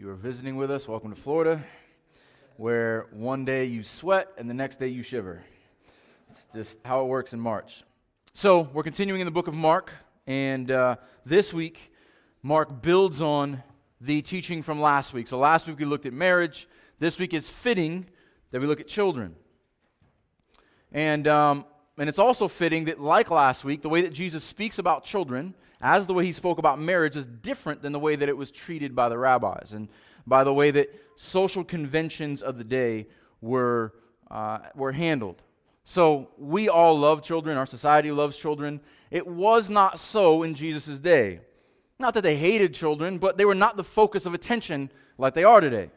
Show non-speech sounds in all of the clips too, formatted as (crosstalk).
you are visiting with us, welcome to Florida, where one day you sweat and the next day you shiver. It's just how it works in March. So, we're continuing in the book of Mark, and uh, this week, Mark builds on the teaching from last week. So, last week we looked at marriage. This week is fitting that we look at children. And, um, and it's also fitting that, like last week, the way that Jesus speaks about children, as the way he spoke about marriage, is different than the way that it was treated by the rabbis and by the way that social conventions of the day were, uh, were handled. So we all love children, our society loves children. It was not so in Jesus' day. Not that they hated children, but they were not the focus of attention like they are today.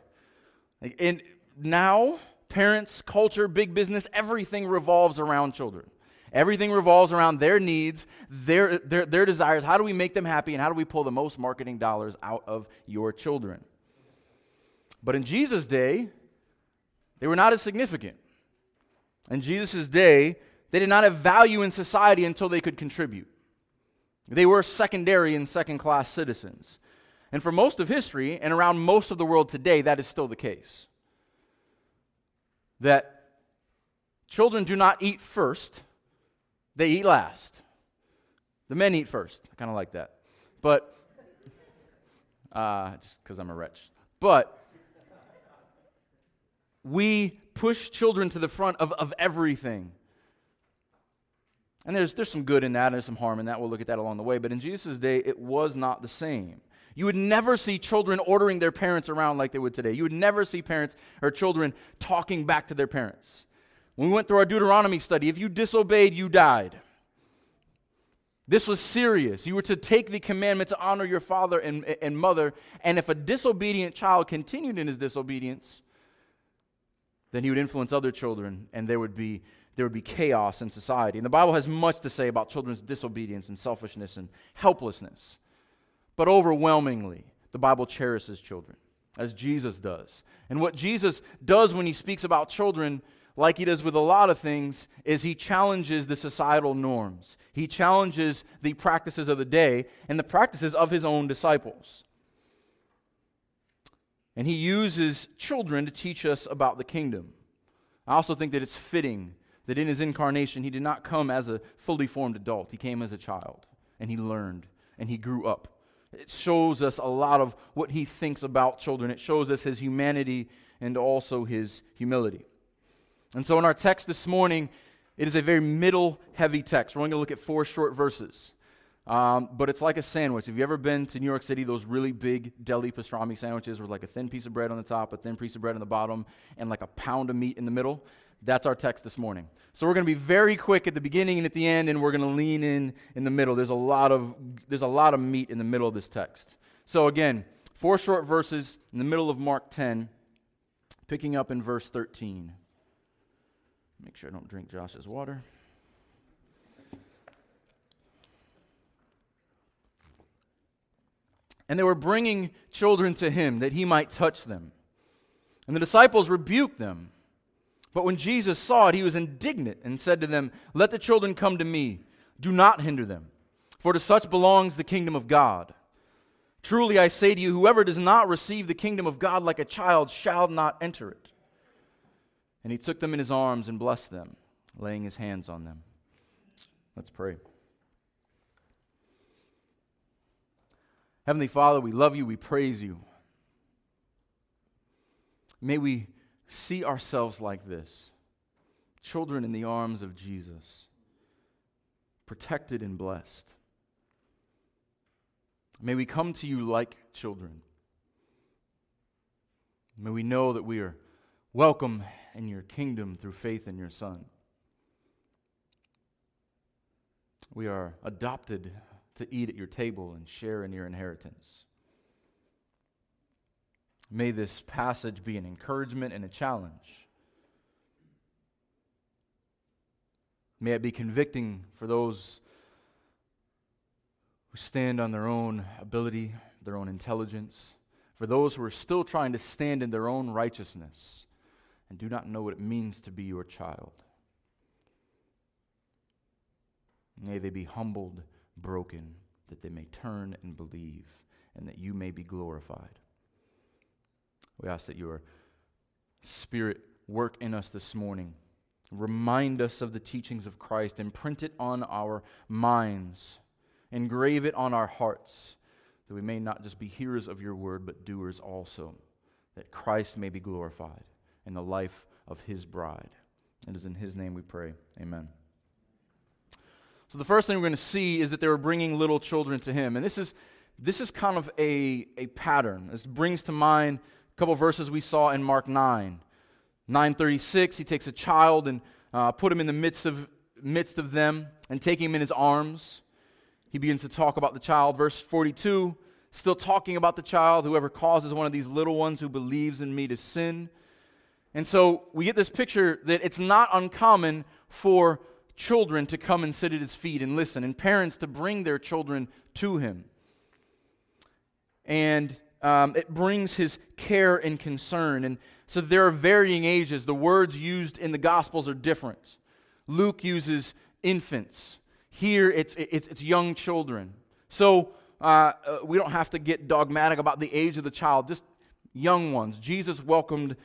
And now, parents, culture, big business, everything revolves around children. Everything revolves around their needs, their, their, their desires. How do we make them happy, and how do we pull the most marketing dollars out of your children? But in Jesus' day, they were not as significant. In Jesus' day, they did not have value in society until they could contribute. They were secondary and second class citizens. And for most of history and around most of the world today, that is still the case. That children do not eat first, they eat last. The men eat first. I kind of like that. But, (laughs) uh, just because I'm a wretch. But, we push children to the front of, of everything. And there's, there's some good in that, and there's some harm in that. We'll look at that along the way. But in Jesus' day, it was not the same. You would never see children ordering their parents around like they would today. You would never see parents or children talking back to their parents. When we went through our Deuteronomy study, if you disobeyed, you died. This was serious. You were to take the commandment to honor your father and, and mother, and if a disobedient child continued in his disobedience, then he would influence other children, and there would be there would be chaos in society. And the Bible has much to say about children's disobedience and selfishness and helplessness. But overwhelmingly, the Bible cherishes children, as Jesus does. And what Jesus does when he speaks about children, like he does with a lot of things, is he challenges the societal norms. He challenges the practices of the day and the practices of his own disciples. And he uses children to teach us about the kingdom. I also think that it's fitting that in his incarnation, he did not come as a fully formed adult. He came as a child, and he learned, and he grew up. It shows us a lot of what he thinks about children. It shows us his humanity and also his humility. And so, in our text this morning, it is a very middle heavy text. We're only going to look at four short verses. Um, but it's like a sandwich. Have you ever been to New York City, those really big deli pastrami sandwiches with like a thin piece of bread on the top, a thin piece of bread on the bottom, and like a pound of meat in the middle? That's our text this morning. So we're going to be very quick at the beginning and at the end, and we're going to lean in in the middle. There's a lot of there's a lot of meat in the middle of this text. So again, four short verses in the middle of Mark 10, picking up in verse 13. Make sure I don't drink Josh's water. And they were bringing children to him that he might touch them. And the disciples rebuked them. But when Jesus saw it, he was indignant and said to them, Let the children come to me. Do not hinder them, for to such belongs the kingdom of God. Truly I say to you, whoever does not receive the kingdom of God like a child shall not enter it. And he took them in his arms and blessed them, laying his hands on them. Let's pray. Heavenly Father, we love you, we praise you. May we see ourselves like this children in the arms of Jesus, protected and blessed. May we come to you like children. May we know that we are welcome in your kingdom through faith in your Son. We are adopted to eat at your table and share in your inheritance. May this passage be an encouragement and a challenge. May it be convicting for those who stand on their own ability, their own intelligence, for those who are still trying to stand in their own righteousness and do not know what it means to be your child. May they be humbled, broken, that they may turn and believe, and that you may be glorified. We ask that your Spirit work in us this morning. Remind us of the teachings of Christ, imprint it on our minds, engrave it on our hearts, that we may not just be hearers of your word, but doers also, that Christ may be glorified in the life of his bride. It is in his name we pray. Amen. So the first thing we're going to see is that they were bringing little children to him. And this is, this is kind of a, a pattern. This brings to mind a couple verses we saw in Mark 9. 936, he takes a child and uh, put him in the midst of, midst of them and taking him in his arms. He begins to talk about the child. Verse 42, still talking about the child, whoever causes one of these little ones who believes in me to sin. And so we get this picture that it's not uncommon for children to come and sit at his feet and listen, and parents to bring their children to him. And um, it brings his care and concern. And so there are varying ages. The words used in the Gospels are different. Luke uses infants. Here it's, it's, it's young children. So uh, uh, we don't have to get dogmatic about the age of the child, just young ones. Jesus welcomed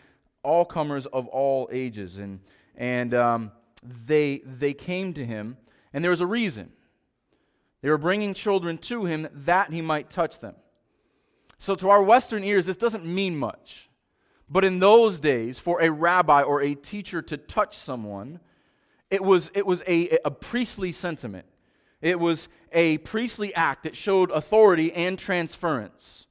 all comers of all ages. And, and um, they, they came to him, and there was a reason. They were bringing children to him that he might touch them. So, to our Western ears, this doesn't mean much. But in those days, for a rabbi or a teacher to touch someone, it was, it was a, a priestly sentiment. It was a priestly act that showed authority and transference.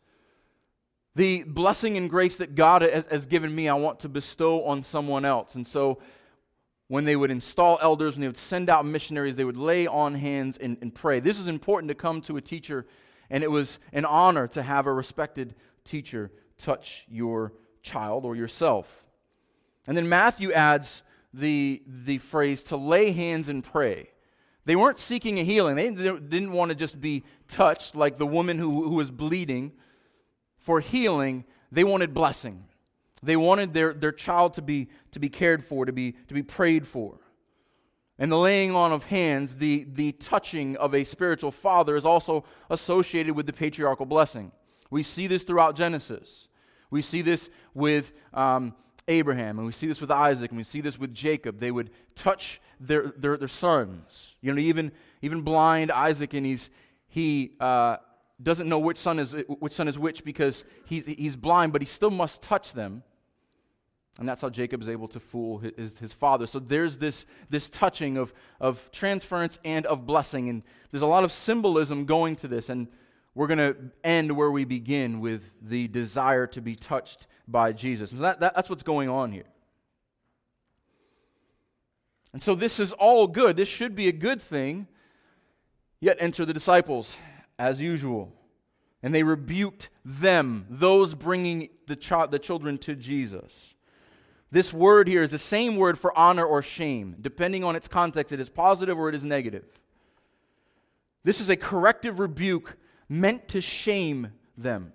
The blessing and grace that God has, given me, I want to bestow on someone else. And so, when they would install elders, when they would send out missionaries, they would lay on hands and, and pray. This is important to come to a teacher and it was an honor to have a respected teacher touch your child or yourself. And then Matthew adds the, the phrase to lay hands and pray. They weren't seeking a healing, they didn't want to just be touched like the woman who, who was bleeding for healing. They wanted blessing. They wanted their, their child to be, to be cared for, to be, to be prayed for. And the laying on of hands, the, the touching of a spiritual father, is also associated with the patriarchal blessing. We see this throughout Genesis. We see this with um, Abraham, and we see this with Isaac, and we see this with Jacob. They would touch their, their, their sons. You know, even, even blind Isaac, and he's, he uh, doesn't know which son, is, which son is which because he's, he's blind, but he still must touch them and that's how Jacob is able to fool his, his father. So there's this, this touching of, of transference and of blessing. And there's a lot of symbolism going to this. And we're going to end where we begin with the desire to be touched by Jesus. And that, that, that's what's going on here. And so this is all good. This should be a good thing. Yet enter the disciples, as usual. And they rebuked them, those bringing the, ch- the children to Jesus. This word here is the same word for honor or shame. Depending on its context, it is positive or it is negative. This is a corrective rebuke meant to shame them.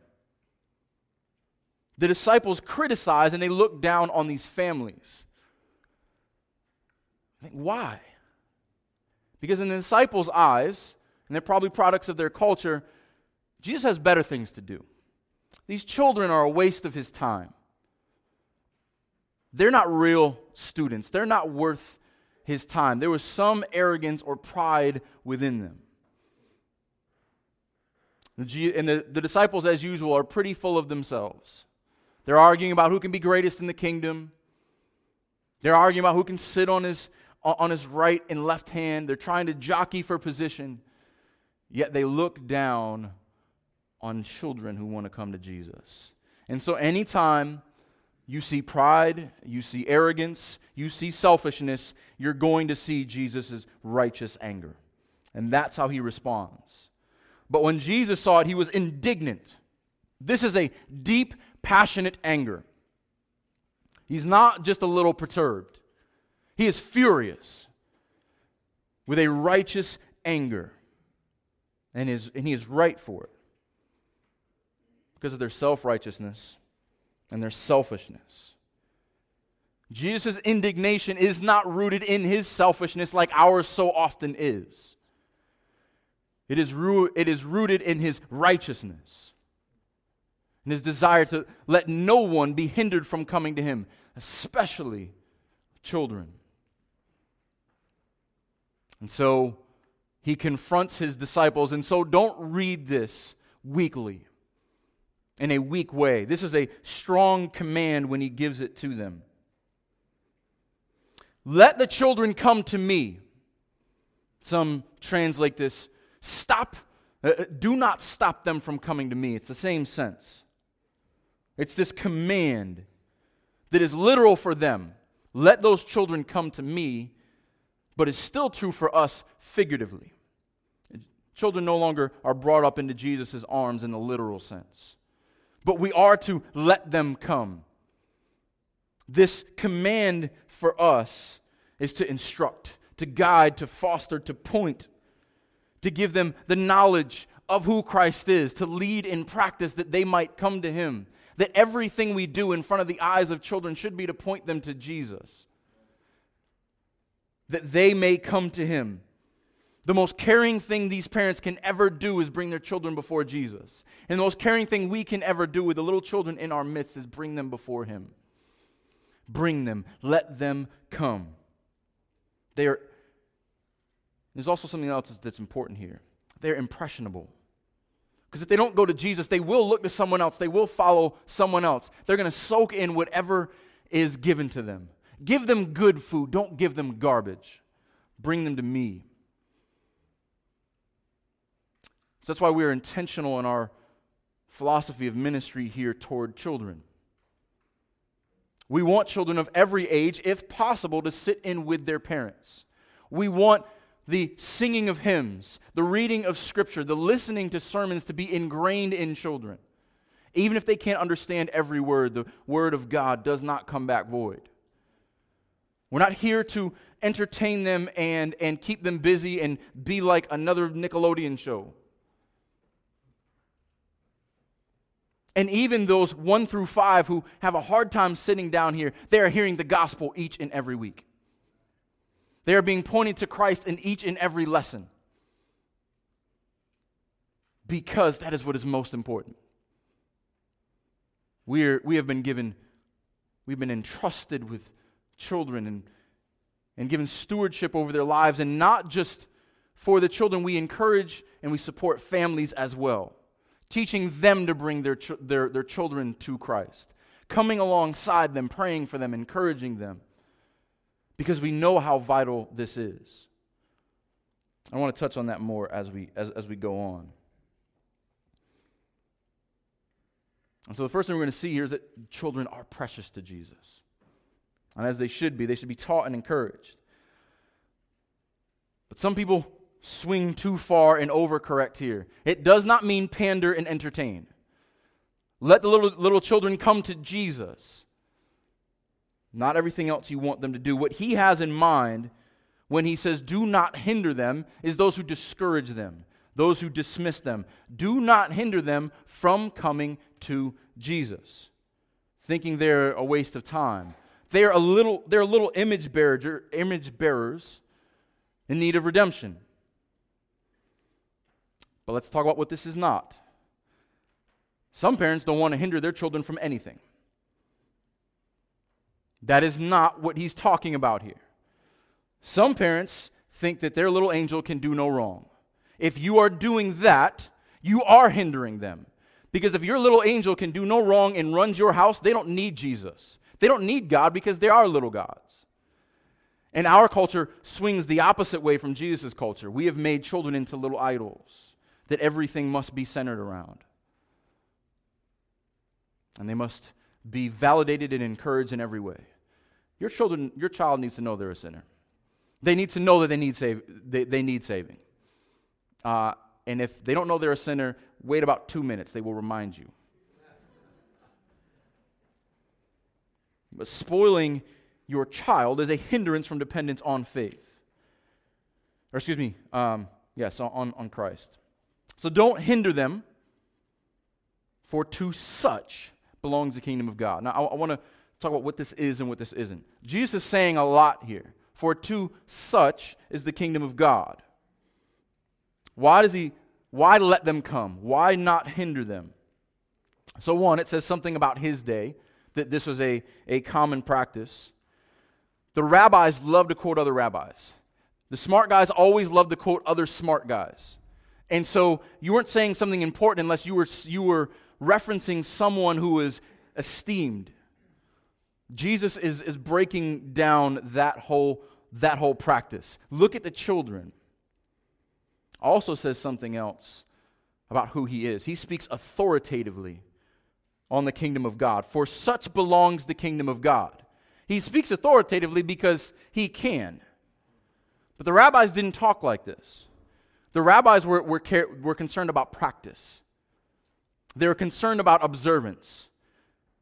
The disciples criticize and they look down on these families. Why? Because in the disciples' eyes, and they're probably products of their culture, Jesus has better things to do. These children are a waste of his time they're not real students. They're not worth his time. There was some arrogance or pride within them. And the, the disciples, as usual, are pretty full of themselves. They're arguing about who can be greatest in the kingdom. They're arguing about who can sit on his, on his right and left hand. They're trying to jockey for position. Yet they look down on children who want to come to Jesus. And so, anytime you see pride, you see arrogance, you see selfishness, you're going to see Jesus' righteous anger. And that's how he responds. But when Jesus saw it, he was indignant. This is a deep, passionate anger. He's not just a little perturbed, he is furious with a righteous anger. And, his, and he is right for it because of their self righteousness and their selfishness. Jesus' indignation is not rooted in his selfishness like ours so often is. It is, it is rooted in his righteousness. and his desire to let no one be hindered from coming to him, especially children. And so he confronts his disciples. And so don't read this weakly, in a weak way. This is a strong command when he gives it to them. Let the children come to me. Some translate this stop, uh, uh, do not stop them from coming to me. It's the same sense. It's this command that is literal for them. Let those children come to me, but is still true for us figuratively. Children no longer are brought up into Jesus' arms in the literal sense, but we are to let them come. This command for us is to instruct, to guide, to foster, to point, to give them the knowledge of who Christ is, to lead in practice that they might come to Him. That everything we do in front of the eyes of children should be to point them to Jesus. That they may come to Him. The most caring thing these parents can ever do is bring their children before Jesus. And the most caring thing we can ever do with the little children in our midst is bring them before Him. Bring them, let them come. They are, there's also something else that's important here. They're impressionable. Because if they don't go to Jesus, they will look to someone else, they will follow someone else. They're going to soak in whatever is given to them. Give them good food, don't give them garbage. Bring them to me. So that's why we are intentional in our philosophy of ministry here toward children. We want children of every age, if possible, to sit in with their parents. We want the singing of hymns, the reading of scripture, the listening to sermons to be ingrained in children. Even if they can't understand every word, the word of God does not come back void. We're not here to entertain them and, and keep them busy and be like another Nickelodeon show. And even those one through five who have a hard time sitting down here, they are hearing the gospel each and every week. They are being pointed to Christ in each and every lesson. Because that is what is most important. We're, we have been given, we've been entrusted with children and, and given stewardship over their lives, and not just for the children, we encourage and we support families as well teaching them to bring their, their, their children to Christ, coming alongside them, praying for them, encouraging them, because we know how vital this is. I want to touch on that more as we, as, as we go on. And so, the first thing we're going to see here is that children are precious to Jesus. And as they should be, they should be taught and encouraged. But some people swing too far and overcorrect here. It does not mean pander and entertain. Let the little, little children come to Jesus. Not everything else you want them to do. What he has in mind when he says, do not hinder them, is those who discourage them, those who dismiss them. Do not hinder them from coming to Jesus, thinking they're a waste of time. They're a little, they're a little image, bearer, image bearers in need of redemption. But let's talk about what this is not. Some parents don't want to hinder their children from anything. That is not what he's talking about here. Some parents think that their little angel can do no wrong. If you are doing that, you are hindering them. Because if your little angel can do no wrong and runs your house, they don't need Jesus. They don't need God because they are little gods. And our culture swings the opposite way from Jesus' culture. We have made children into little idols that everything must be centered around. And they must be validated and encouraged in every way. Your children, your child needs to know they're a sinner. They need to know that they need, save, they, they need saving. Uh, and if they don't know they're a sinner, wait about two minutes. They will remind you. But spoiling your child is a hindrance from dependence on faith. Or, excuse me, um, yes, on, on Christ. So don't hinder them, for to such belongs the kingdom of God. Now, I, I want to talk about what this is and what this isn't. Jesus is saying a lot here. For to such is the kingdom of God. Why does he, why let them come? Why not hinder them? So, one, it says something about his day, that this was a, a common practice. The rabbis love to quote other rabbis. The smart guys always love to quote other smart guys. And so you weren't saying something important unless you were, you were referencing someone who was esteemed. Jesus is, is breaking down that whole, that whole practice. Look at the children. Also says something else about who he is. He speaks authoritatively on the kingdom of God. For such belongs the kingdom of God. He speaks authoritatively because he can. But the rabbis didn't talk like this. The rabbis were, were, were concerned about practice, they were concerned about observance.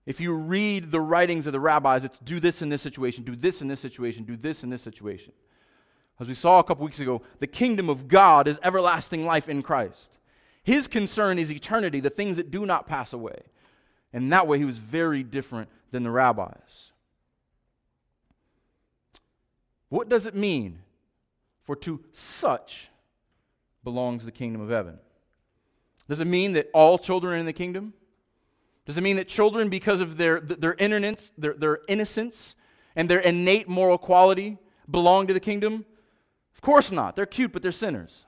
If you read the writings of the rabbis, it's do this in this situation, do this in this situation, do this in this situation. As we saw a couple weeks ago, the kingdom of God is everlasting life in Christ. His concern is eternity, the things that do not pass away. And that way, he was very different than the rabbis. What does it mean for to such belongs the kingdom of heaven? Does it mean that all children are in the kingdom? Does it mean that children, because of their, their, innocence, their, their innocence and their innate moral quality, belong to the kingdom? Of course not. They're cute, but they're sinners.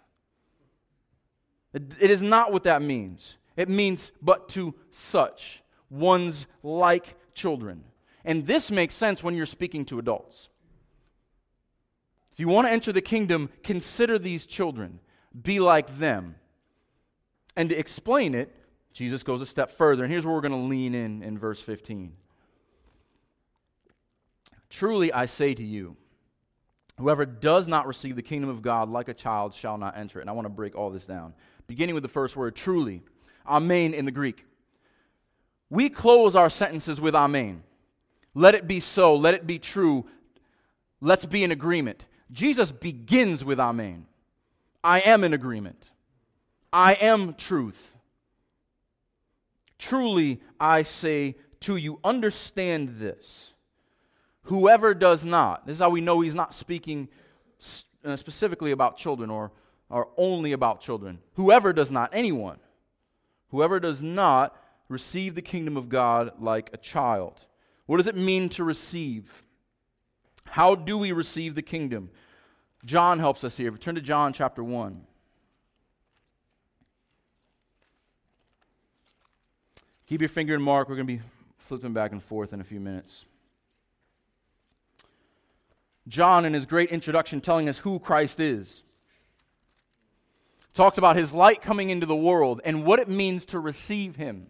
It, it is not what that means. It means, but to such ones like children. And this makes sense when you're speaking to adults. If you want to enter the kingdom, consider these children. Be like them. And to explain it, Jesus goes a step further. And here's where we're going to lean in in verse 15. Truly I say to you, whoever does not receive the kingdom of God like a child shall not enter it. And I want to break all this down. Beginning with the first word, truly. Amen in the Greek. We close our sentences with Amen. Let it be so. Let it be true. Let's be in agreement. Jesus begins with Amen. I am in agreement. I am truth. Truly, I say to you, understand this. Whoever does not, this is how we know he's not speaking uh, specifically about children or, or only about children. Whoever does not, anyone, whoever does not receive the kingdom of God like a child. What does it mean to receive? How do we receive the kingdom? John helps us here. Turn to John chapter 1. Keep your finger in Mark. We're going to be flipping back and forth in a few minutes. John, in his great introduction, telling us who Christ is, talks about his light coming into the world and what it means to receive him.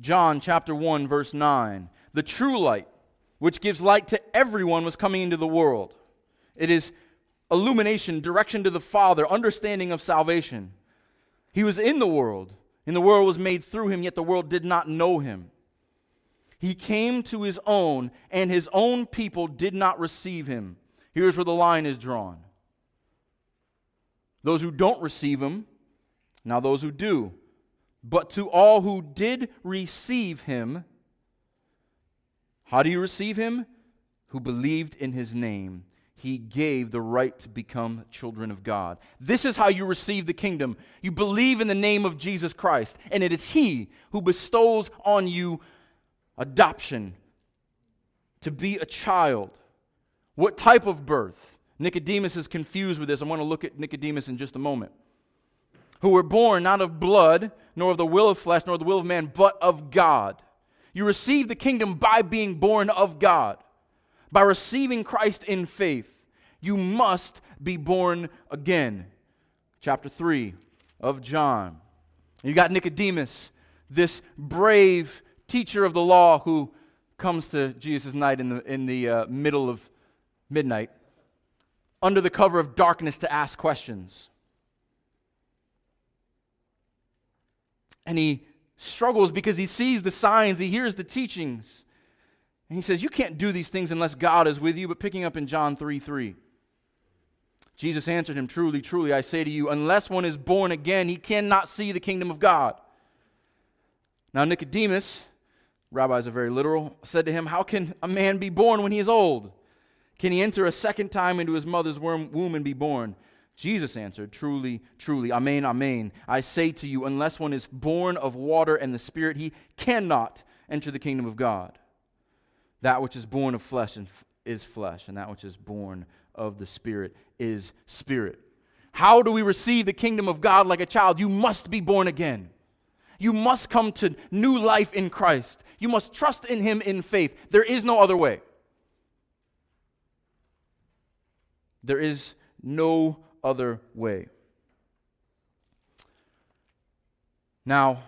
John chapter 1 verse 9. The true light, which gives light to everyone was coming into the world. It is illumination, direction to the Father, understanding of salvation. He was in the world, and the world was made through him, yet the world did not know him. He came to his own, and his own people did not receive him. Here's where the line is drawn. Those who don't receive him, now those who do. But to all who did receive him, how do you receive him? Who believed in his name. He gave the right to become children of God. This is how you receive the kingdom. You believe in the name of Jesus Christ, and it is He who bestows on you adoption to be a child. What type of birth? Nicodemus is confused with this. I'm going to look at Nicodemus in just a moment who were born not of blood, nor of the will of flesh, nor the will of man, but of God. You receive the kingdom by being born of God. By receiving Christ in faith, you must be born again. Chapter 3 of John. You got Nicodemus, this brave teacher of the law who comes to Jesus' night in the, in the uh, middle of midnight under the cover of darkness to ask questions. And he struggles because he sees the signs, he hears the teachings. And he says, You can't do these things unless God is with you. But picking up in John 3 3, Jesus answered him, Truly, truly, I say to you, unless one is born again, he cannot see the kingdom of God. Now, Nicodemus, rabbis are very literal, said to him, How can a man be born when he is old? Can he enter a second time into his mother's womb and be born? Jesus answered, Truly, truly, Amen, Amen. I say to you, unless one is born of water and the Spirit, he cannot enter the kingdom of God. That which is born of flesh is flesh, and that which is born of the Spirit is spirit. How do we receive the kingdom of God like a child? You must be born again. You must come to new life in Christ. You must trust in Him in faith. There is no other way. There is no other way. Now,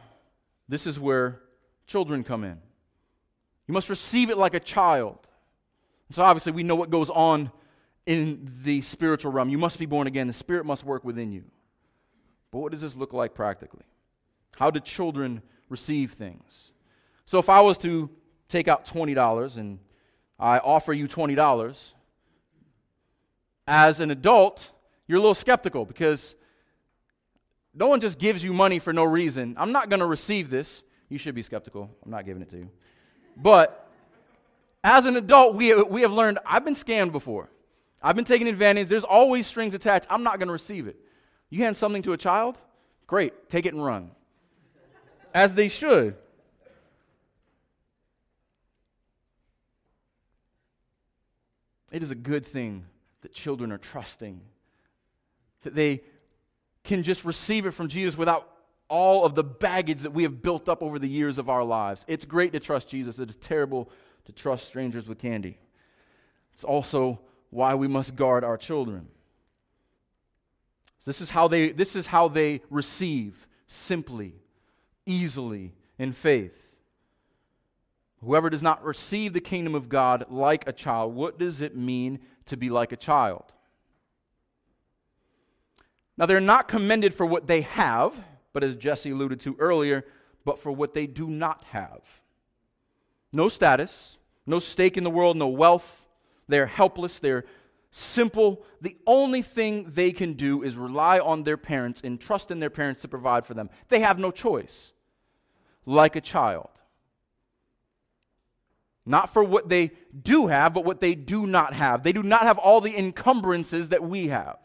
this is where children come in. You must receive it like a child. So, obviously, we know what goes on in the spiritual realm. You must be born again. The Spirit must work within you. But what does this look like practically? How do children receive things? So, if I was to take out $20 and I offer you $20, as an adult, you're a little skeptical because no one just gives you money for no reason. I'm not going to receive this. You should be skeptical. I'm not giving it to you. But as an adult, we, we have learned I've been scammed before. I've been taken advantage. There's always strings attached. I'm not going to receive it. You hand something to a child? Great. Take it and run. As they should. It is a good thing that children are trusting that they can just receive it from Jesus without all of the baggage that we have built up over the years of our lives. It's great to trust Jesus. It is terrible to trust strangers with candy. It's also why we must guard our children. So this is how they this is how they receive simply, easily in faith. Whoever does not receive the kingdom of God like a child, what does it mean to be like a child? Now, they're not commended for what they have, but as Jesse alluded to earlier, but for what they do not have. No status, no stake in the world, no wealth. They're helpless, they're simple. The only thing they can do is rely on their parents and trust in their parents to provide for them. They have no choice, like a child. Not for what they do have, but what they do not have. They do not have all the encumbrances that we have.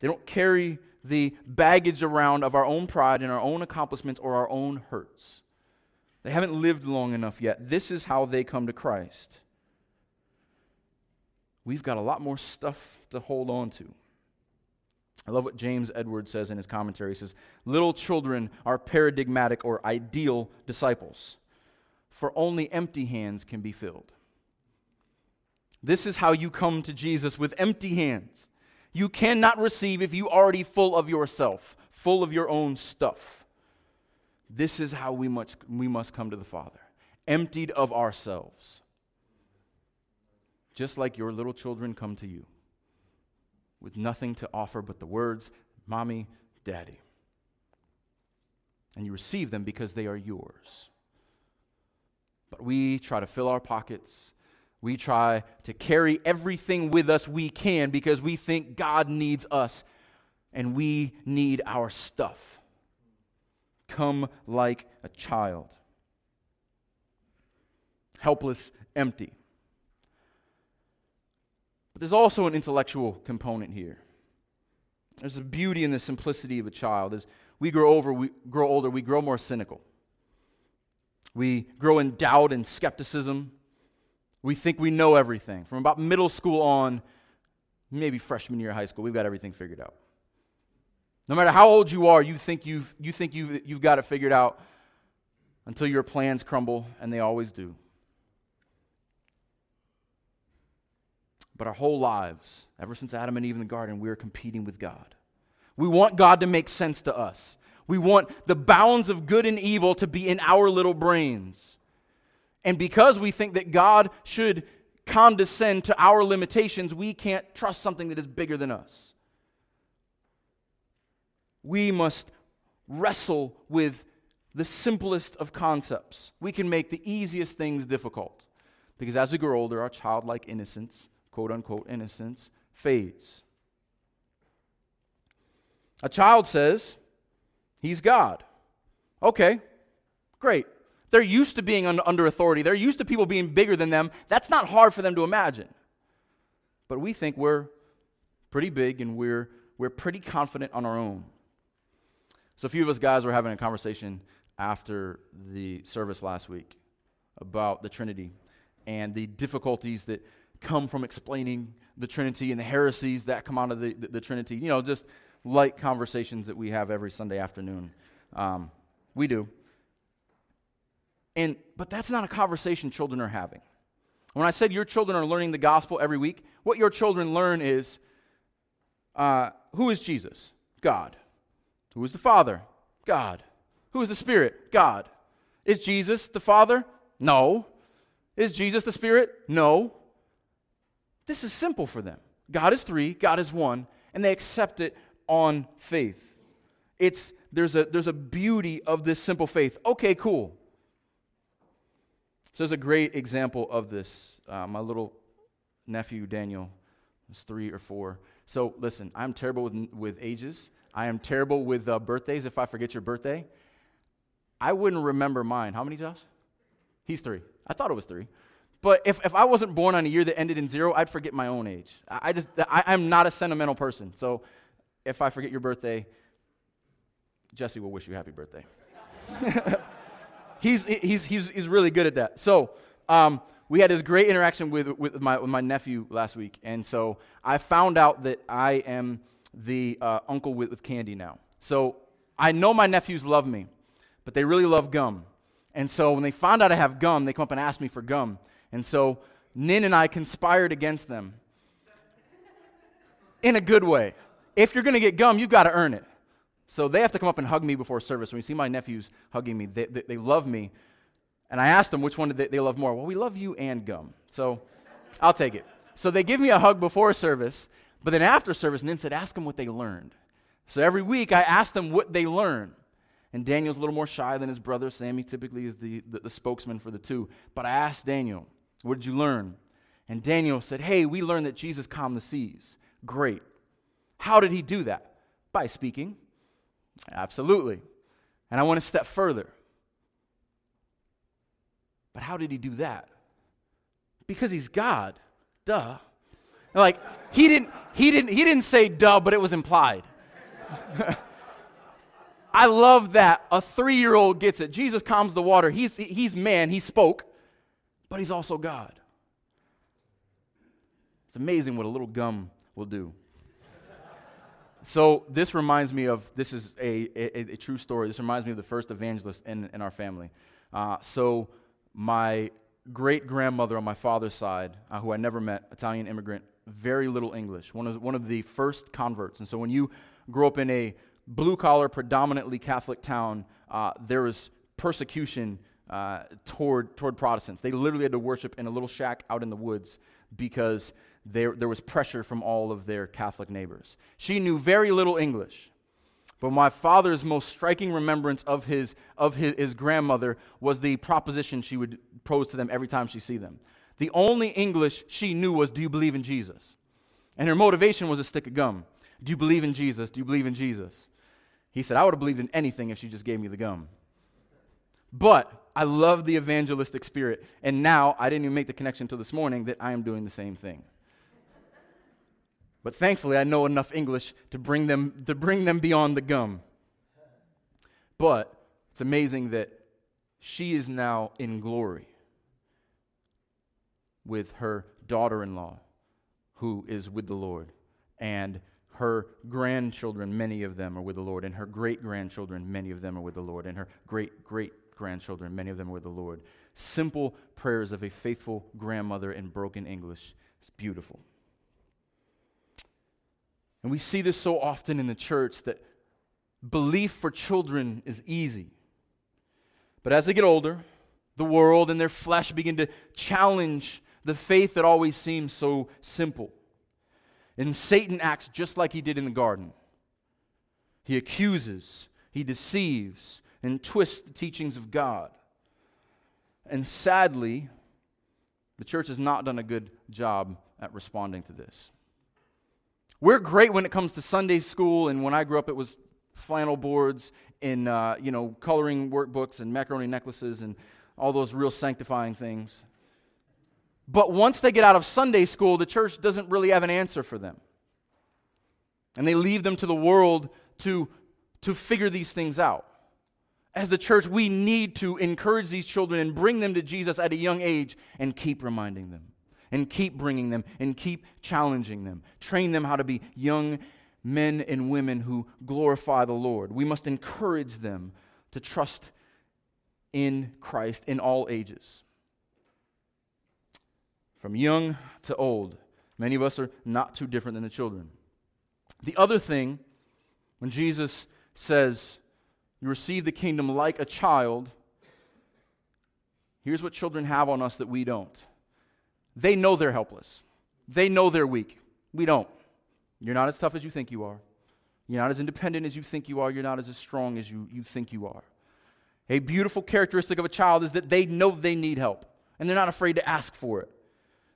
They don't carry the baggage around of our own pride and our own accomplishments or our own hurts. They haven't lived long enough yet. This is how they come to Christ. We've got a lot more stuff to hold on to. I love what James Edwards says in his commentary. He says, Little children are paradigmatic or ideal disciples, for only empty hands can be filled. This is how you come to Jesus with empty hands. You cannot receive if you are already full of yourself, full of your own stuff. This is how we must, we must come to the Father, emptied of ourselves. Just like your little children come to you with nothing to offer but the words, Mommy, Daddy. And you receive them because they are yours. But we try to fill our pockets we try to carry everything with us we can because we think God needs us and we need our stuff. Come like a child, helpless, empty. But there's also an intellectual component here. There's a beauty in the simplicity of a child. As we grow over, we grow older, we grow more cynical. We grow in doubt and skepticism. We think we know everything. From about middle school on, maybe freshman year of high school, we've got everything figured out. No matter how old you are, you think you've, you think you've, you've got it figured out until your plans crumble, and they always do. But our whole lives, ever since Adam and Eve in the garden, we are competing with God. We want God to make sense to us. We want the bounds of good and evil to be in our little brains. And because we think that God should condescend to our limitations, we can't trust something that is bigger than us. We must wrestle with the simplest of concepts. We can make the easiest things difficult. Because as we grow older, our childlike innocence, quote unquote innocence, fades. A child says, He's God. Okay, great. They're used to being under authority, they're used to people being bigger than them. That's not hard for them to imagine. but we think we're pretty big and we're, we're pretty confident on our own. So, a few of us guys were having a conversation after the service last week about the Trinity and the difficulties that come from explaining the Trinity and the heresies that come out of the, the, the Trinity. You know, just light conversations that we have every Sunday afternoon. Um, we do. And, but that's not a conversation children are having. When I said your children are learning the gospel every week, what your children learn is uh, who is Jesus? God. Who is the Father? God. Who is the Spirit? God. Is Jesus the Father? No. Is Jesus the Spirit? No. This is simple for them. God is three, God is one, and they accept it on faith. It's there's a there's a beauty of this simple faith. Okay, cool. So there's a great example of this. Uh, my little nephew Daniel was three or four. So listen, I'm terrible with with ages. I am terrible with uh, birthdays. If I forget your birthday, I wouldn't remember mine. How many, Josh? He's three. I thought it was three. But if, if I wasn't born on a year that ended in zero, I'd forget my own age. I, I just, I, I'm not a sentimental person. So if I forget your birthday, Jesse will wish you happy birthday. (laughs) he's, he's, he's, he's really good at that. So um, we had this great interaction with, with, my, with my nephew last week. And so I found out that I am the uh, uncle with, with candy now. So I know my nephews love me, but they really love gum. And so when they found out I have gum, they come up and ask me for gum. And so Nin and I conspired against them in a good way. If you're going to get gum, you've got to earn it. So they have to come up and hug me before service. When you see my nephews hugging me, they, they, they love me. And I asked them which one did they, they love more. Well, we love you and gum. So I'll take it. So they give me a hug before service, but then after service, Nin said, ask them what they learned. So every week I ask them what they learned. And Daniel's a little more shy than his brother. Sammy typically is the, the, the, spokesman for the two. But I asked Daniel, What did you learn? And Daniel said, Hey, we learned that Jesus calmed the seas. Great. How did he do that? By speaking. Absolutely. And I want to step further. But how did he do that? Because he's God. Duh. Like he didn't he didn't he didn't say duh, but it was implied. (laughs) I love that a three year old gets it. Jesus calms the water. He's, he's man, he spoke, but he's also God. It's amazing what a little gum will do. So, this reminds me of this is a, a, a, true story. This reminds me of the first evangelist in, in our family. Uh, so, my great grandmother on my father's side, uh, who I never met, Italian immigrant, very little English, one of, one of the first converts. And so, when you grow up in a blue collar, predominantly Catholic town, uh, there was persecution uh, toward, toward Protestants. They literally had to worship in a little shack out in the woods because there, there was pressure from all of their Catholic neighbors. She knew very little English. But my father's most striking remembrance of his, of his, his grandmother was the proposition she would pose to them every time she see them. The only English she knew was, Do you believe in Jesus? And her motivation was a stick of gum. Do you believe in Jesus? Do you believe in Jesus? He said, I would have believed in anything if she just gave me the gum. But I love the evangelistic spirit. And now I didn't even make the connection until this morning that I am doing the same thing. But thankfully, I know enough English to bring them, to bring them beyond the gum. But it's amazing that she is now in glory with her daughter in law, who is with the Lord. And her grandchildren, many of them are with the Lord, and her great grandchildren, many of them are with the Lord, and her great great grandchildren, many of them are with the Lord. Simple prayers of a faithful grandmother in broken English. It's beautiful. And we see this so often in the church that belief for children is easy. But as they get older, the world and their flesh begin to challenge the faith that always seems so simple. And Satan acts just like he did in the garden. He accuses, he deceives, and twists the teachings of God. And sadly, the church has not done a good job at responding to this. We're great when it comes to Sunday school, and when I grew up, it was flannel boards and uh, you know coloring workbooks and macaroni necklaces and all those real sanctifying things. But once they get out of Sunday school, the church doesn't really have an answer for them. And they leave them to the world to, to figure these things out. As the church, we need to encourage these children and bring them to Jesus at a young age and keep reminding them and keep bringing them and keep challenging them. Train them how to be young men and women who glorify the Lord. We must encourage them to trust in Christ in all ages. From young to old, many of us are not too different than the children. The other thing, when Jesus says, You receive the kingdom like a child, here's what children have on us that we don't they know they're helpless. They know they're weak. We don't. You're not as tough as you think you are. You're not as independent as you think you are. You're not as strong as you, you think you are. A beautiful characteristic of a child is that they know they need help and they're not afraid to ask for it.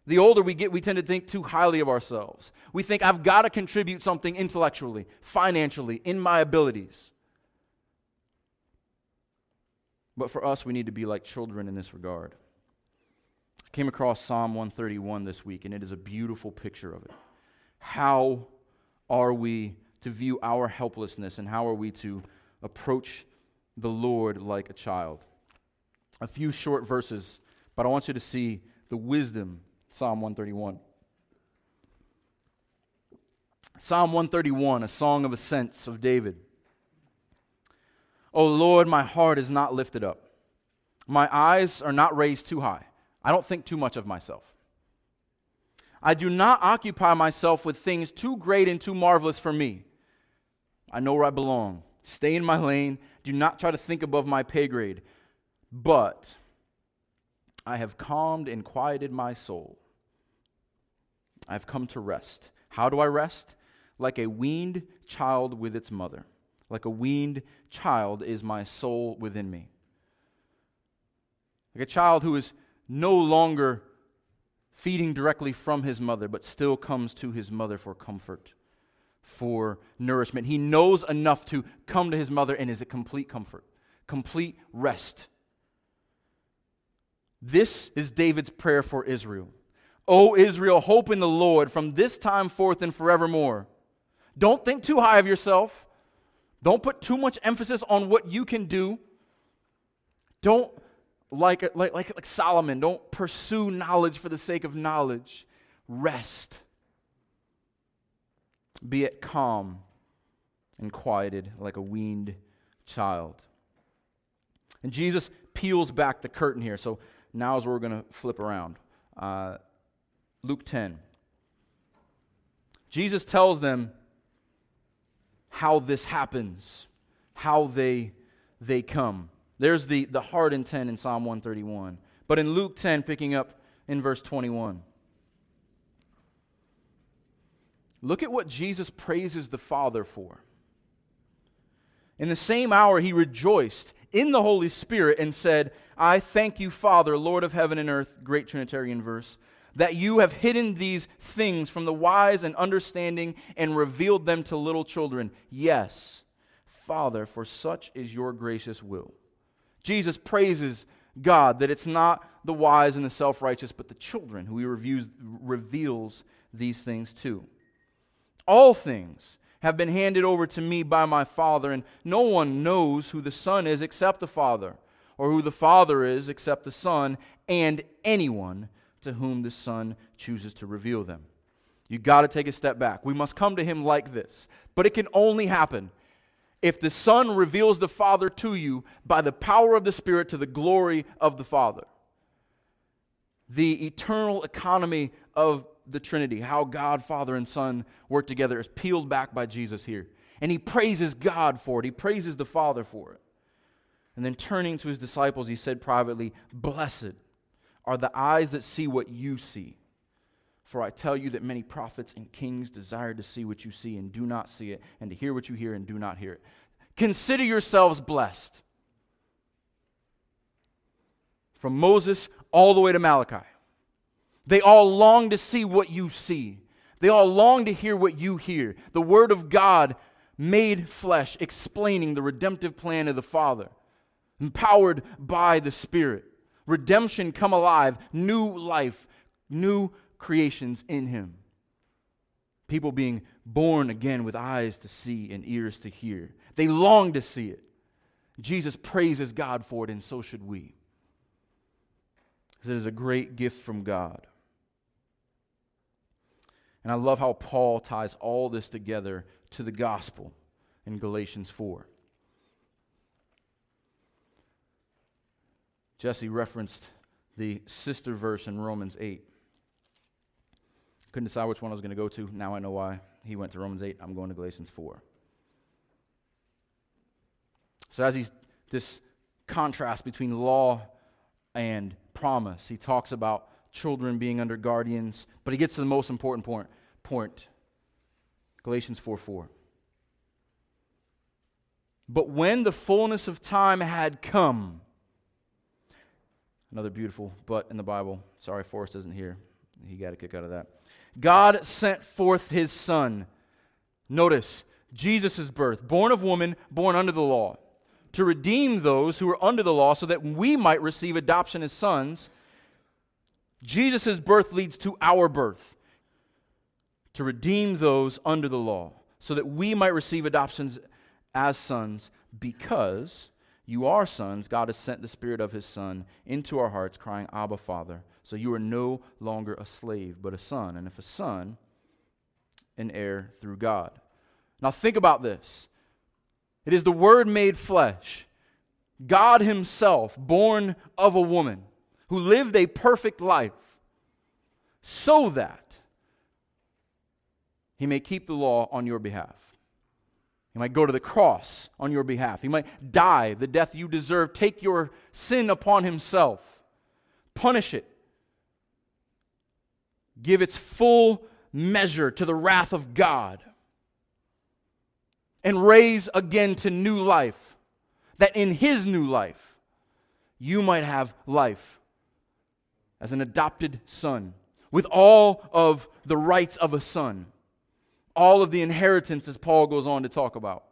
The older we get, we tend to think too highly of ourselves. We think, I've got to contribute something intellectually, financially, in my abilities. But for us, we need to be like children in this regard. I came across Psalm 131 this week, and it is a beautiful picture of it. How are we to view our helplessness, and how are we to approach the Lord like a child? A few short verses, but I want you to see the wisdom, Psalm 131. Psalm 131, a song of ascents of David. O Lord, my heart is not lifted up. My eyes are not raised too high. I don't think too much of myself. I do not occupy myself with things too great and too marvelous for me. I know where I belong. Stay in my lane. Do not try to think above my pay grade. But I have calmed and quieted my soul. I have come to rest. How do I rest? Like a weaned child with its mother. Like a weaned child is my soul within me. Like a child who is no longer feeding directly from his mother, but still comes to his mother for comfort, for nourishment. He knows enough to come to his mother and is a complete comfort, complete rest. This is David's prayer for Israel. O Israel, hope in the Lord from this time forth and forevermore. Don't think too high of yourself. Don't put too much emphasis on what you can do. Don't like, like, like, like Solomon, don't pursue knowledge for the sake of knowledge. Rest. Be it calm and quieted like a weaned child. And Jesus peels back the curtain here. So now is where we're going to flip around. Uh, Luke 10. Jesus tells them how this happens, how they, they come. There's the, the heart intent in Psalm 131. But in Luke 10, picking up in verse 21, look at what Jesus praises the Father for. In the same hour, he rejoiced in the Holy Spirit and said, I thank you, Father, Lord of heaven and earth, great Trinitarian verse, that you have hidden these things from the wise and understanding and revealed them to little children. Yes, Father, for such is your gracious will. Jesus praises God that it's not the wise and the self righteous, but the children who he reviews, reveals these things to. All things have been handed over to me by my Father, and no one knows who the Son is except the Father, or who the Father is except the Son, and anyone to whom the Son chooses to reveal them. You got to take a step back. We must come to him like this, but it can only happen if the Son reveals the Father to you by the power of the Spirit to the glory of the Father. The eternal economy of the Trinity, how God, Father, and Son work together, is peeled back by Jesus here. And he praises God for it, he praises the Father for it. And then turning to his disciples, he said privately, Blessed are the eyes that see what you see for I tell you that many prophets and kings desire to see what you see and do not see it, and to hear what you hear and do not hear it. Consider yourselves blessed. From Moses all the way to Malachi. They all long to see what you see. They all long to hear what you hear. The Word of God made flesh, explaining the redemptive plan of the Father, empowered by the Spirit. Redemption come alive, new life, new creations in Him. People being born again with eyes to see and ears to hear. They long to see it. Jesus praises God for it, and so should we. It is a great gift from God. And I love how Paul ties all this together to the gospel in Galatians 4. Jesse referenced the sister verse in Romans 8. Couldn't decide which one I was going to go to. Now I know why. He went to Romans 8. I'm going to Galatians 4. So, as he's this contrast between law and promise, he talks about children being under guardians, but he gets to the most important point. point. Galatians 4 4. But when the fullness of time had come, another beautiful but in the Bible. Sorry, Forrest isn't here. He got a kick out of that. God sent forth his son. Notice Jesus' birth, born of woman, born under the law, to redeem those who were under the law so that we might receive adoption as sons. Jesus' birth leads to our birth, to redeem those under the law so that we might receive adoptions as sons because you are sons. God has sent the Spirit of His Son into our hearts, crying, Abba, Father. So you are no longer a slave, but a son. And if a son, an heir through God. Now think about this it is the Word made flesh, God Himself, born of a woman, who lived a perfect life, so that He may keep the law on your behalf. He might go to the cross on your behalf. He might die the death you deserve, take your sin upon himself, punish it, give its full measure to the wrath of God, and raise again to new life, that in his new life you might have life as an adopted son with all of the rights of a son all of the inheritance as Paul goes on to talk about.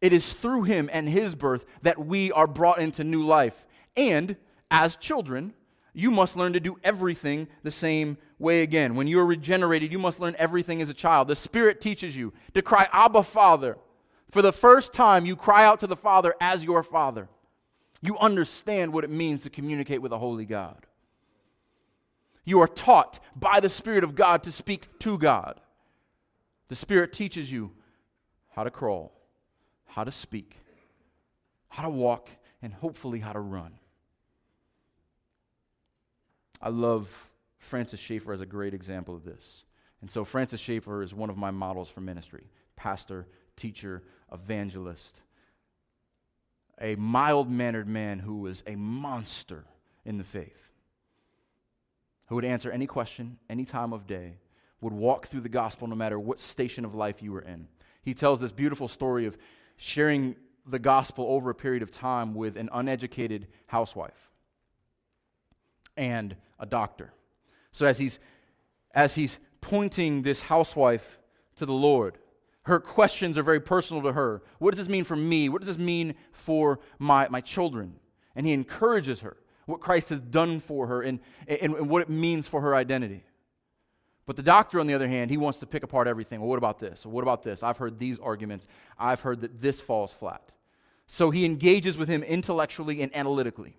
It is through him and his birth that we are brought into new life. And as children, you must learn to do everything the same way again. When you are regenerated, you must learn everything as a child. The Spirit teaches you to cry, Abba, Father. For the first time, you cry out to the Father as your Father. You understand what it means to communicate with a holy God. You are taught by the Spirit of God to speak to God. The Spirit teaches you how to crawl, how to speak, how to walk, and hopefully how to run. I love Francis Schaeffer as a great example of this. And so, Francis Schaeffer is one of my models for ministry pastor, teacher, evangelist, a mild mannered man who was a monster in the faith, who would answer any question, any time of day, would walk through the gospel no matter what station of life you were in. He tells this beautiful story of sharing the gospel over a period of time with an uneducated housewife and a doctor. So as he's as he's pointing this housewife to the Lord, her questions are very personal to her. What does this mean for me? What does this mean for my, my children? And he encourages her, what Christ has done for her and, and, and what it means for her identity. But the doctor, on the other hand, he wants to pick apart everything. Well, what about this? What about this? I've heard these arguments. I've heard that this falls flat. So he engages with him intellectually and analytically.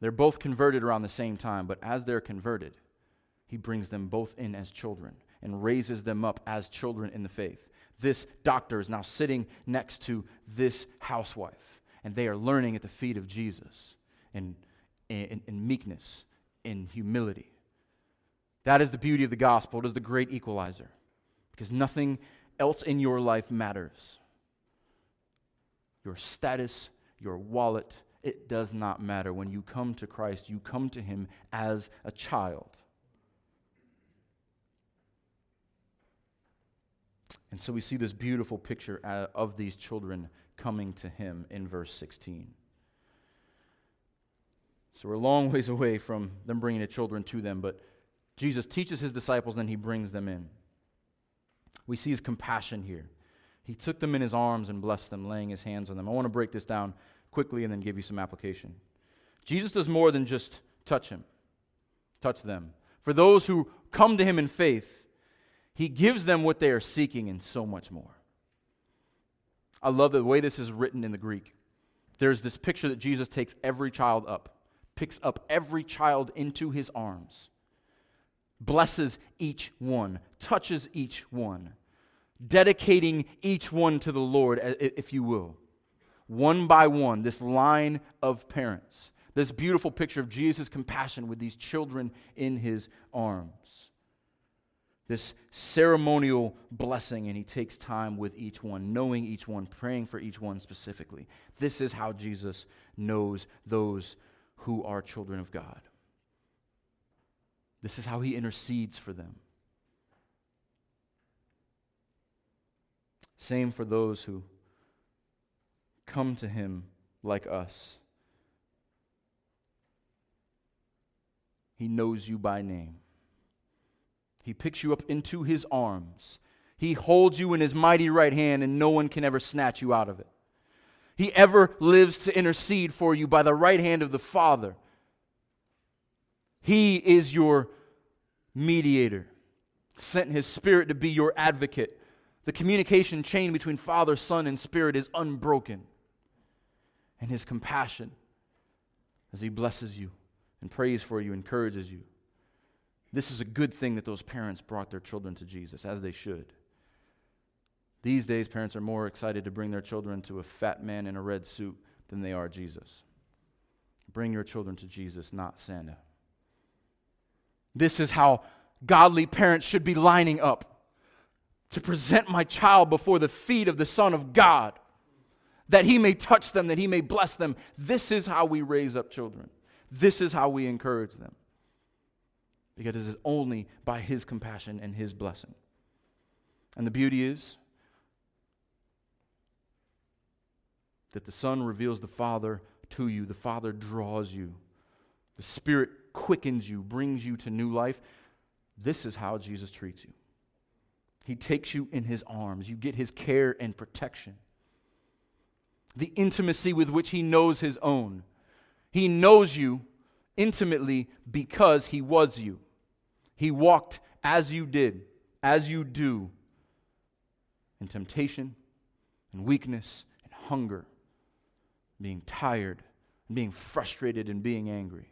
They're both converted around the same time, but as they're converted, he brings them both in as children and raises them up as children in the faith. This doctor is now sitting next to this housewife, and they are learning at the feet of Jesus in, in, in meekness, in humility. That is the beauty of the gospel. It is the great equalizer because nothing else in your life matters. Your status, your wallet, it does not matter. When you come to Christ, you come to Him as a child. And so we see this beautiful picture uh, of these children coming to Him in verse 16. So we're a long (laughs) ways away from them bringing the children to them, but Jesus teaches his disciples, then he brings them in. We see his compassion here. He took them in his arms and blessed them, laying his hands on them. I want to break this down quickly and then give you some application. Jesus does more than just touch him. touch them. For those who come to him in faith, he gives them what they are seeking and so much more. I love the way this is written in the Greek. There's this picture that Jesus takes every child up, picks up every child into his arms, blesses each one, touches each one, dedicating each one to the Lord, if you will. One by one, this line of parents, this beautiful picture of Jesus' compassion with these children in his arms this ceremonial blessing, and he takes time with each one, knowing each one, praying for each one specifically. This is how Jesus knows those who are children of God. This is how he intercedes for them. Same for those who come to him like us. He knows you by name. He picks you up into his arms. He holds you in his mighty right hand, and no one can ever snatch you out of it. He ever lives to intercede for you by the right hand of the Father. He is your mediator, sent his Spirit to be your advocate. The communication chain between Father, Son, and Spirit is unbroken. And his compassion as he blesses you and prays for you, encourages you. This is a good thing that those parents brought their children to Jesus, as they should. These days, parents are more excited to bring their children to a fat man in a red suit than they are Jesus. Bring your children to Jesus, not Santa. This is how godly parents should be lining up to present my child before the feet of the Son of God, that he may touch them, that he may bless them. This is how we raise up children. This is how we encourage them because it is only by His compassion and His blessing. And the beauty is that the Son reveals the Father to you, the Father draws you, the Spirit quickens you, brings you to new life. This is how Jesus treats you. He takes you in His arms, you get His care and protection. The intimacy with which He knows His own. He knows you intimately because He was you. He walked as you did, as you do, in temptation and weakness and hunger, being tired, and being frustrated and being angry.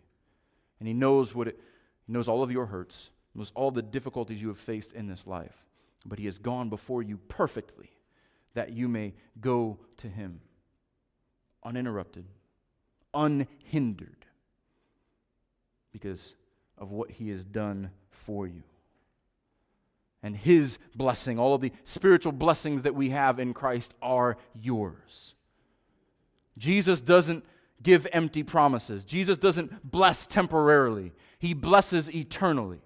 And he knows what it, he knows all of your hurts, knows all the difficulties you have faced in this life. But he has gone before you perfectly that you may go to him uninterrupted, unhindered, because of what he has done for you. And his blessing, all of the spiritual blessings that we have in Christ are yours. Jesus doesn't give empty promises. Jesus doesn't bless temporarily. He blesses eternally.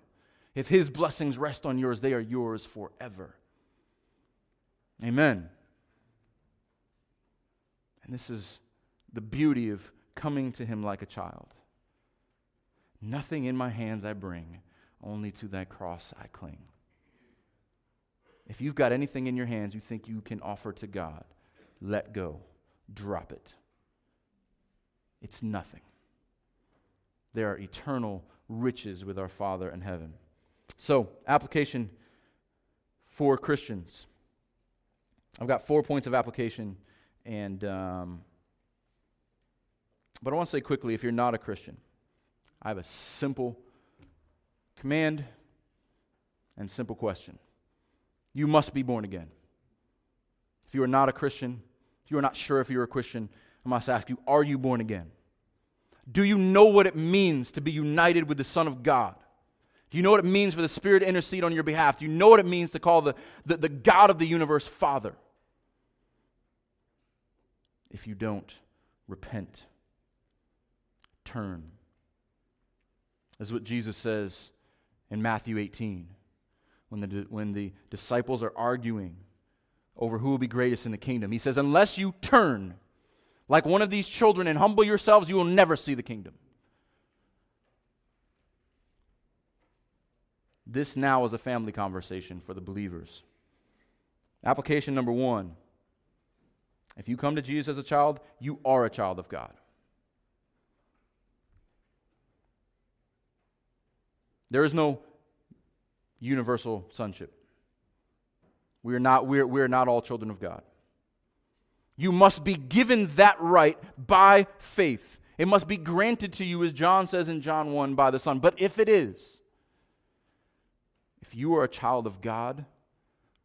If his blessings rest on yours, they are yours forever. Amen. And this is the beauty of coming to him like a child. Nothing in my hands I bring, only to thy cross I cling. If you've got anything in your hands you think you can offer to God, let go. Drop it. It's nothing. There are eternal riches with our Father in heaven. So, application for Christians. I've got four points of application, and um, but I want to say quickly if you're not a Christian, I have a simple command and simple question. You must be born again. If you are not a Christian, if you are not sure if you're a Christian, I must ask you, are you born again? Do you know what it means to be united with the Son of God? Do you know what it means for the Spirit to intercede on your behalf? Do you know what it means to call the, the, the God of the universe Father? If you don't, repent. Turn. This is what Jesus says in Matthew 18 when the, when the disciples are arguing over who will be greatest in the kingdom. He says, Unless you turn like one of these children and humble yourselves, you will never see the kingdom. This now is a family conversation for the believers. Application number one if you come to Jesus as a child, you are a child of God. There is no universal sonship. We are not, we are, we are not all children of God. You must be given that right by faith. It must be granted to you, as John says in John 1, by the Son. But if it is, if you are a child of God,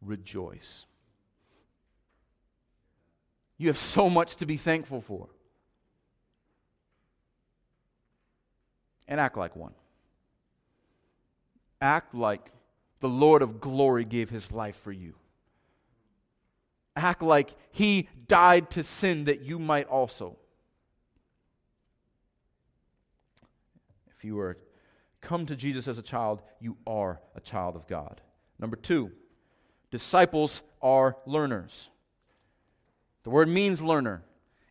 rejoice. You have so much to be thankful for. And act like one. Act like the Lord of glory gave his life for you. Act like he died to sin that you might also. If you were come to Jesus as a child, you are a child of God. Number two, disciples are learners. The word means learner.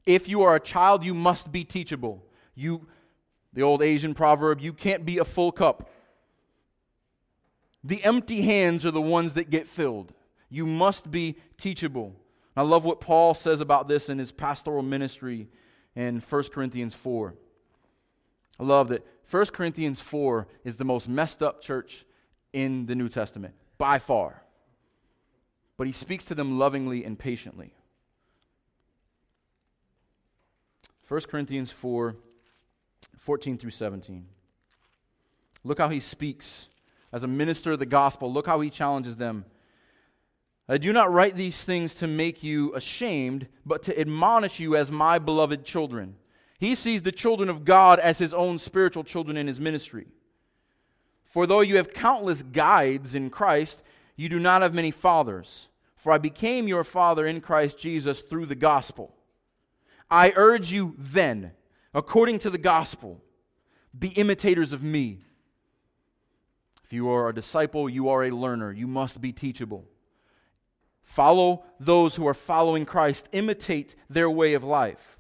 If you are a child, you must be teachable. You, the old Asian proverb, you can't be a full cup. The empty hands are the ones that get filled. You must be teachable. I love what Paul says about this in his pastoral ministry in 1 Corinthians 4. I love that 1 Corinthians 4 is the most messed up church in the New Testament, by far. But he speaks to them lovingly and patiently. 1 Corinthians 4 14 through 17. Look how he speaks as a minister of the gospel. Look how he challenges them. I do not write these things to make you ashamed, but to admonish you as my beloved children. He sees the children of God as his own spiritual children in his ministry. For though you have countless guides in Christ, you do not have many fathers. For I became your father in Christ Jesus through the gospel. I urge you then, according to the gospel, be imitators of me. If you are a disciple, you are a learner. You must be teachable. Follow those who are following Christ, imitate their way of life.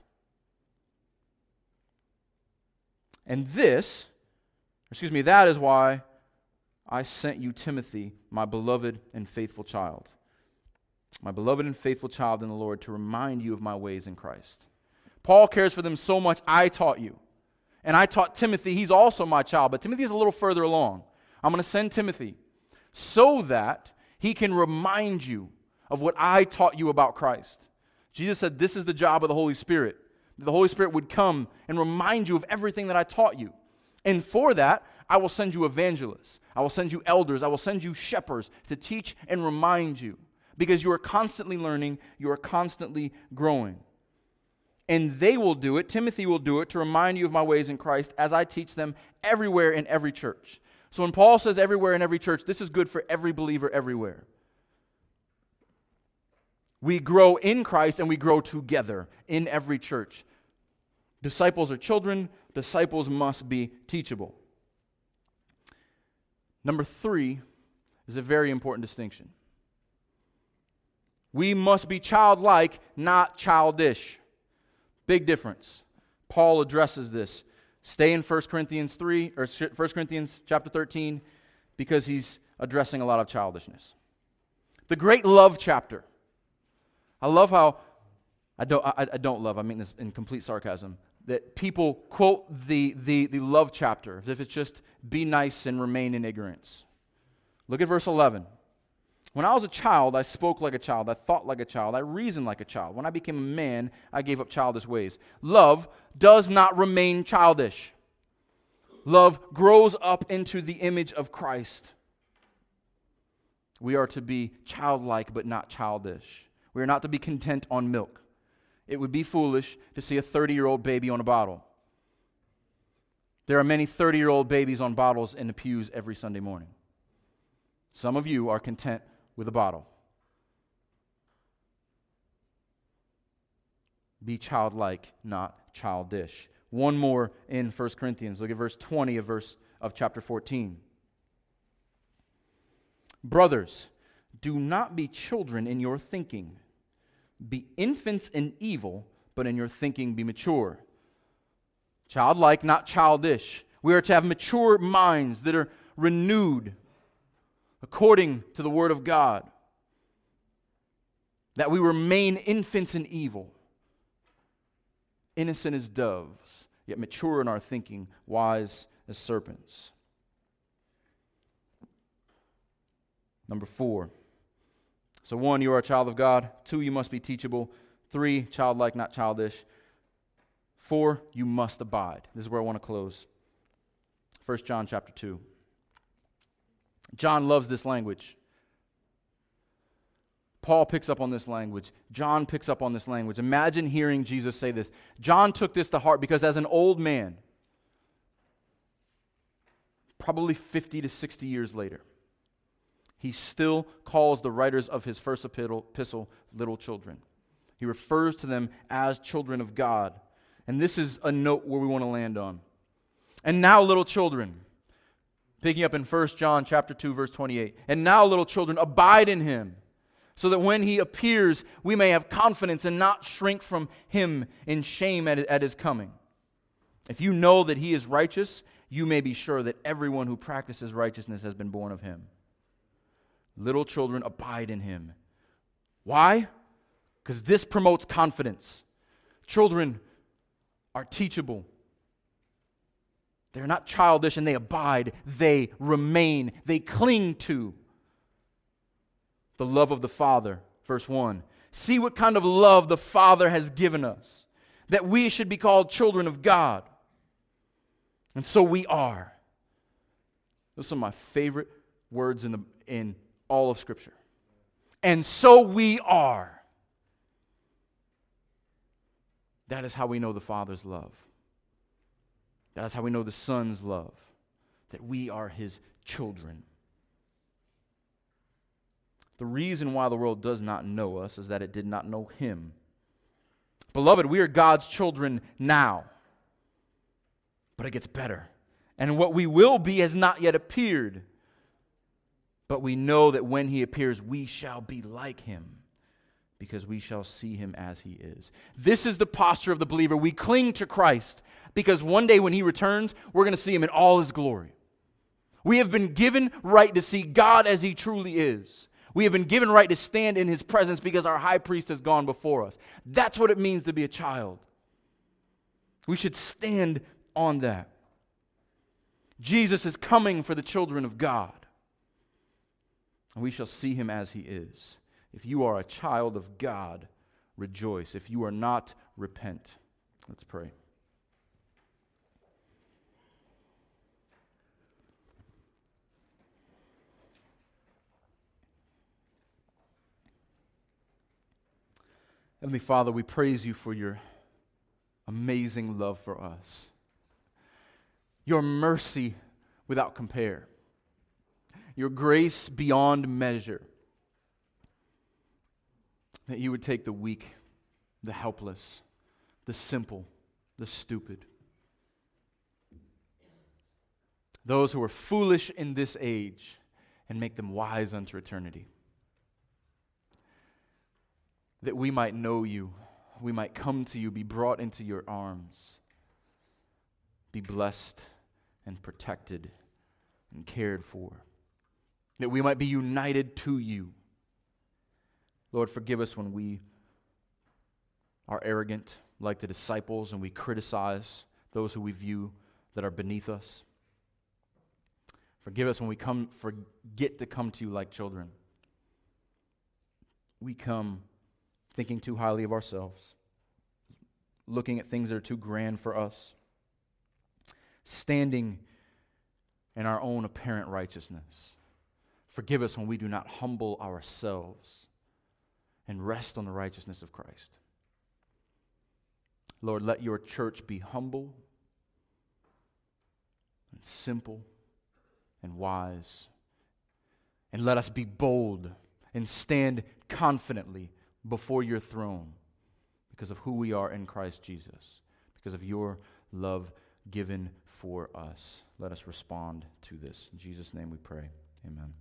And this, excuse me, that is why I sent you Timothy, my beloved and faithful child. My beloved and faithful child in the Lord, to remind you of my ways in Christ. Paul cares for them so much, I taught you. And I taught Timothy, he's also my child, but Timothy is a little further along. I'm going to send Timothy so that he can remind you of what I taught you about Christ. Jesus said, This is the job of the Holy Spirit the Holy Spirit would come and remind you of everything that I taught you. And for that, I will send you evangelists. I will send you elders. I will send you shepherds to teach and remind you because you are constantly learning, you are constantly growing. And they will do it, Timothy will do it to remind you of my ways in Christ as I teach them everywhere in every church. So when Paul says everywhere in every church, this is good for every believer everywhere. We grow in Christ and we grow together in every church. Disciples are children, disciples must be teachable. Number three is a very important distinction. We must be childlike, not childish. Big difference. Paul addresses this. Stay in 1 Corinthians 3 or 1 Corinthians chapter 13 because he's addressing a lot of childishness. The great love chapter. I love how, I don't, I, I don't love, I mean this in complete sarcasm, that people quote the, the, the love chapter as if it's just be nice and remain in ignorance. Look at verse 11. When I was a child, I spoke like a child. I thought like a child. I reasoned like a child. When I became a man, I gave up childish ways. Love does not remain childish. Love grows up into the image of Christ. We are to be childlike, but not childish. We are not to be content on milk. It would be foolish to see a 30 year old baby on a bottle. There are many 30 year old babies on bottles in the pews every Sunday morning. Some of you are content with a bottle. Be childlike, not childish. One more in 1 Corinthians. Look at verse 20 of verse of chapter 14. Brothers, do not be children in your thinking be infants in evil, but in your thinking be mature. Childlike, not childish. We are to have mature minds that are renewed according to the Word of God. That we remain infants in evil, innocent as doves, yet mature in our thinking, wise as serpents. Number four. So, one, you are a child of God. Two, you must be teachable. Three, childlike, not childish. Four, you must abide. This is where I want to close. 1 John chapter 2. John loves this language. Paul picks up on this language. John picks up on this language. Imagine hearing Jesus say this. John took this to heart because, as an old man, probably 50 to 60 years later, he still calls the writers of his first epistle little children. He refers to them as children of God. And this is a note where we want to land on. And now, little children, picking up in 1 John chapter 2 verse 28. And now little children abide in him so that when he appears we may have confidence and not shrink from him in shame at, at his coming. If you know that he is righteous, you may be sure that everyone who practices righteousness has been born of him. Little children abide in him. Why? Because this promotes confidence. Children are teachable. They're not childish and they abide, they remain, they cling to the love of the Father. Verse 1. See what kind of love the Father has given us, that we should be called children of God. And so we are. Those are some of my favorite words in, the, in all of Scripture. And so we are. That is how we know the Father's love. That is how we know the Son's love, that we are His children. The reason why the world does not know us is that it did not know Him. Beloved, we are God's children now, but it gets better. And what we will be has not yet appeared. But we know that when He appears, we shall be like Him because we shall see him as he is. This is the posture of the believer. We cling to Christ because one day when he returns, we're going to see him in all his glory. We have been given right to see God as he truly is. We have been given right to stand in his presence because our high priest has gone before us. That's what it means to be a child. We should stand on that. Jesus is coming for the children of God. And we shall see him as he is. If you are a child of God, rejoice. If you are not, repent. Let's pray. Heavenly Father, we praise you for your amazing love for us, your mercy without compare, your grace beyond measure. That you would take the weak, the helpless, the simple, the stupid, those who are foolish in this age, and make them wise unto eternity. That we might know you, we might come to you, be brought into your arms, be blessed and protected and cared for. That we might be united to you Lord, forgive us when we are arrogant like the disciples and we criticize those who we view that are beneath us. Forgive us when we come forget to come to you like children. We come thinking too highly of ourselves, looking at things that are too grand for us, standing in our own apparent righteousness. Forgive us when we do not humble ourselves and rest on the righteousness of Christ. Lord, let your church be humble and simple and wise. And let us be bold and stand confidently before your throne because of who we are in Christ Jesus, because of your love given for us. Let us respond to this. In Jesus' name we pray. Amen.